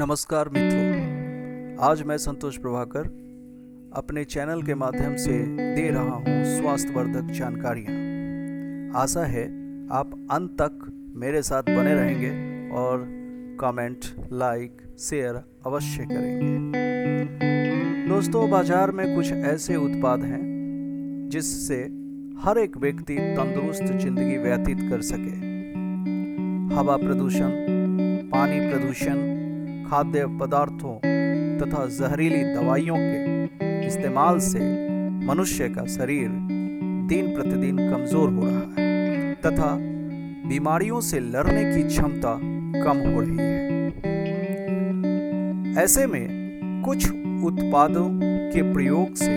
नमस्कार मित्रों। आज मैं संतोष प्रभाकर अपने चैनल के माध्यम से दे रहा हूँ स्वास्थ्यवर्धक जानकारियाँ। आशा है आप अंत तक मेरे साथ बने रहेंगे और कमेंट लाइक शेयर अवश्य करेंगे। दोस्तों, बाज़ार में कुछ ऐसे उत्पाद हैं जिससे हर एक व्यक्ति तंदुरुस्त ज़िंदगी व्यतीत कर सके। हवा प्रदूषण, पानी प्रदूषण खाद्य पदार्थों तथा जहरीली दवाइयों के इस्तेमाल से मनुष्य का शरीर दिन प्रतिदिन कमज़ोर हो रहा है तथा बीमारियों से लड़ने की क्षमता कम हो रही है। ऐसे में कुछ उत्पादों के प्रयोग से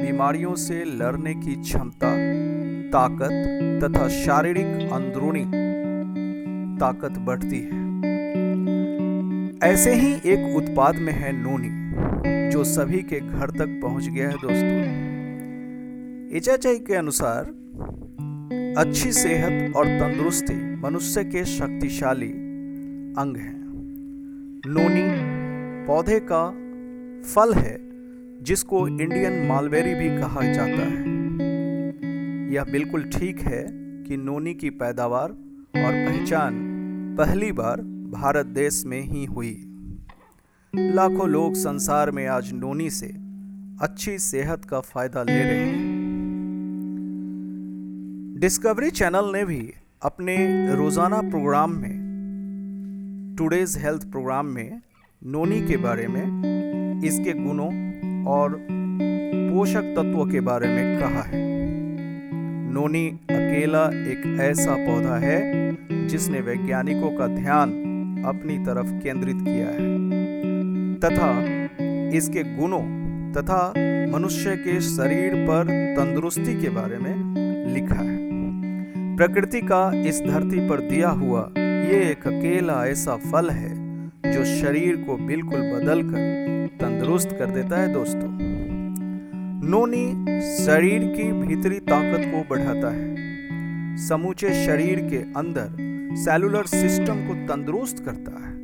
बीमारियों से लड़ने की क्षमता, ताकत तथा शारीरिक अंदरूनी ताकत बढ़ती है। ऐसे ही एक उत्पाद में है नोनी, जो सभी के घर तक पहुँच गया है दोस्तों। एचएचआई के अनुसार, अच्छी सेहत और तंदुरुस्ती मनुष्य के शक्तिशाली अंग है। नोनी पौधे का फल है, जिसको इंडियन मालबेरी भी कहा जाता है। यह बिल्कुल ठीक है कि नोनी की पैदावार और पहचान पहली बार भारत देश में ही हुई। लाखों लोग संसार में आज नोनी से अच्छी सेहत का फ़ायदा ले रहे हैं। डिस्कवरी चैनल ने भी अपने रोज़ाना प्रोग्राम में, टुडेज हेल्थ प्रोग्राम में नोनी के बारे में, इसके गुणों और पोषक तत्वों के बारे में कहा है। नोनी अकेला एक ऐसा पौधा है जिसने वैज्ञानिकों का ध्यान अपनी तरफ़ केंद्रित किया है, तथा इसके गुणों तथा मनुष्य के शरीर पर तंदुरुस्ती के बारे में लिखा है। प्रकृति का इस धरती पर दिया हुआ ये एक अकेला ऐसा फल है, जो शरीर को बिल्कुल बदल कर तंदुरुस्त कर देता है दोस्तों। नोनी शरीर की भीतरी ताकत को बढ़ाता है। समूचे शरीर के अंदर सेलुलर सिस्टम को तंदुरुस्त करता है।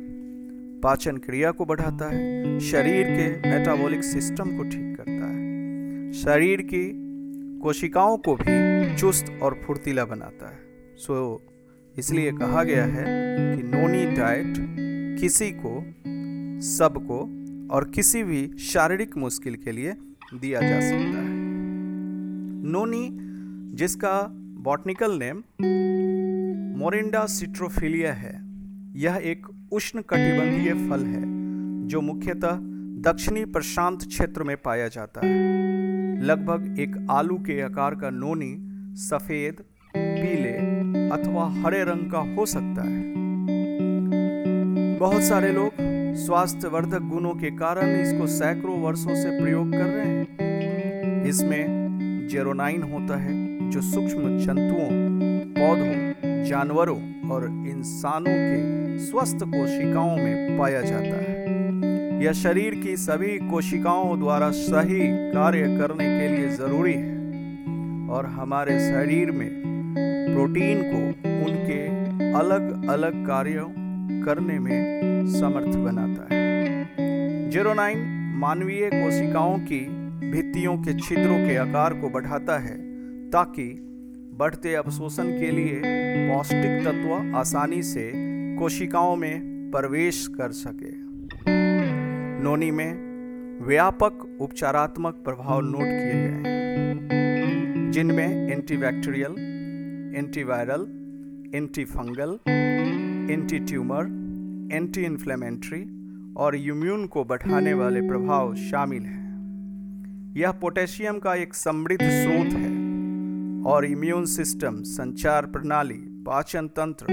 पाचन क्रिया को बढ़ाता है। शरीर के मेटाबॉलिक सिस्टम को ठीक करता है। शरीर की कोशिकाओं को भी चुस्त और फुर्तीला बनाता है। सो so, इसलिए कहा गया है कि नोनी डाइट किसी को सबको और किसी भी शारीरिक मुश्किल के लिए दिया जा सकता है। नोनी जिसका बॉटनिकल नेम मोरिंडा सिट्रोफिलिया है। यह एक उष्ण कटिबंधीय फल है, जो मुख्यतः दक्षिणी प्रशांत क्षेत्र में पाया जाता है। लगभग एक आलू के आकार का नोनी सफ़ेद, पीले अथवा हरे रंग का हो सकता है। बहुत सारे लोग स्वास्थ्यवर्धक गुणों के कारण इसको सैकड़ों वर्षों से प्रयोग कर रहे हैं। इसमें जेरोनाइन होता है, जो सूक्ष्म जंतुओं, पौधों जानवरों और इंसानों के स्वस्थ कोशिकाओं में पाया जाता है। यह शरीर की सभी कोशिकाओं द्वारा सही कार्य करने के लिए ज़रूरी है और हमारे शरीर में प्रोटीन को उनके अलग अलग कार्यों करने में समर्थ बनाता है। जेरोनाइन मानवीय कोशिकाओं की भित्तियों के छिद्रों के आकार को बढ़ाता है ताकि बढ़ते अवशोषण के लिए पौष्टिक तत्व आसानी से कोशिकाओं में प्रवेश कर सके। नोनी में व्यापक उपचारात्मक प्रभाव नोट किए गए हैं, जिनमें antibacterial, antiviral anti fungal anti tumour anti inflammatory और इम्यून को बढ़ाने वाले प्रभाव शामिल हैं। यह पोटेशियम का एक समृद्ध स्रोत है। और इम्यून सिस्टम संचार प्रणाली, पाचन तंत्र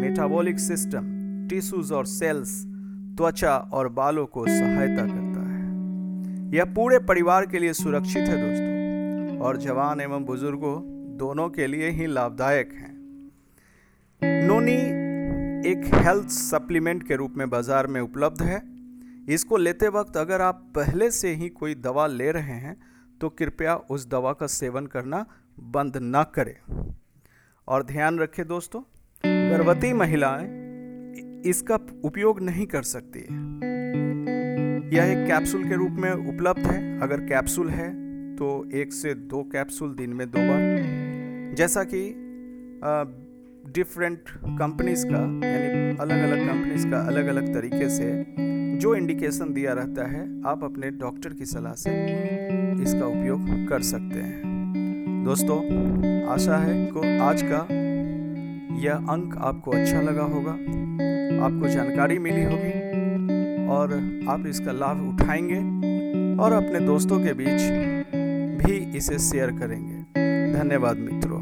मेटाबॉलिक सिस्टम टिश्यूज और सेल्स त्वचा और बालों को सहायता करता है। यह पूरे परिवार के लिए सुरक्षित है दोस्तों, और जवान एवं बुज़ुर्गों दोनों के लिए ही लाभदायक है। नोनी एक हेल्थ सप्लीमेंट के रूप में बाज़ार में उपलब्ध है। इसको लेते वक्त अगर आप पहले से ही कोई दवा ले रहे हैं तो कृपया उस दवा का सेवन करना बंद न करें। और ध्यान रखें दोस्तों, गर्भवती महिलाएँ इसका उपयोग नहीं कर सकती यह एक कैप्सूल के रूप में उपलब्ध है। अगर कैप्सूल है तो एक से दो कैप्सूल दिन में दो बार। जैसा कि डिफरेंट कंपनीज़ का, यानी अलग अलग कंपनीज़ का अलग अलग तरीके से जो इंडिकेशन दिया रहता है, आप अपने डॉक्टर की सलाह से इसका उपयोग कर सकते हैं। दोस्तों, आशा है को आज का यह अंक आपको अच्छा लगा होगा, आपको जानकारी मिली होगी, और आप इसका लाभ उठाएँगे और अपने दोस्तों के बीच भी इसे शेयर करेंगे। धन्यवाद मित्रों।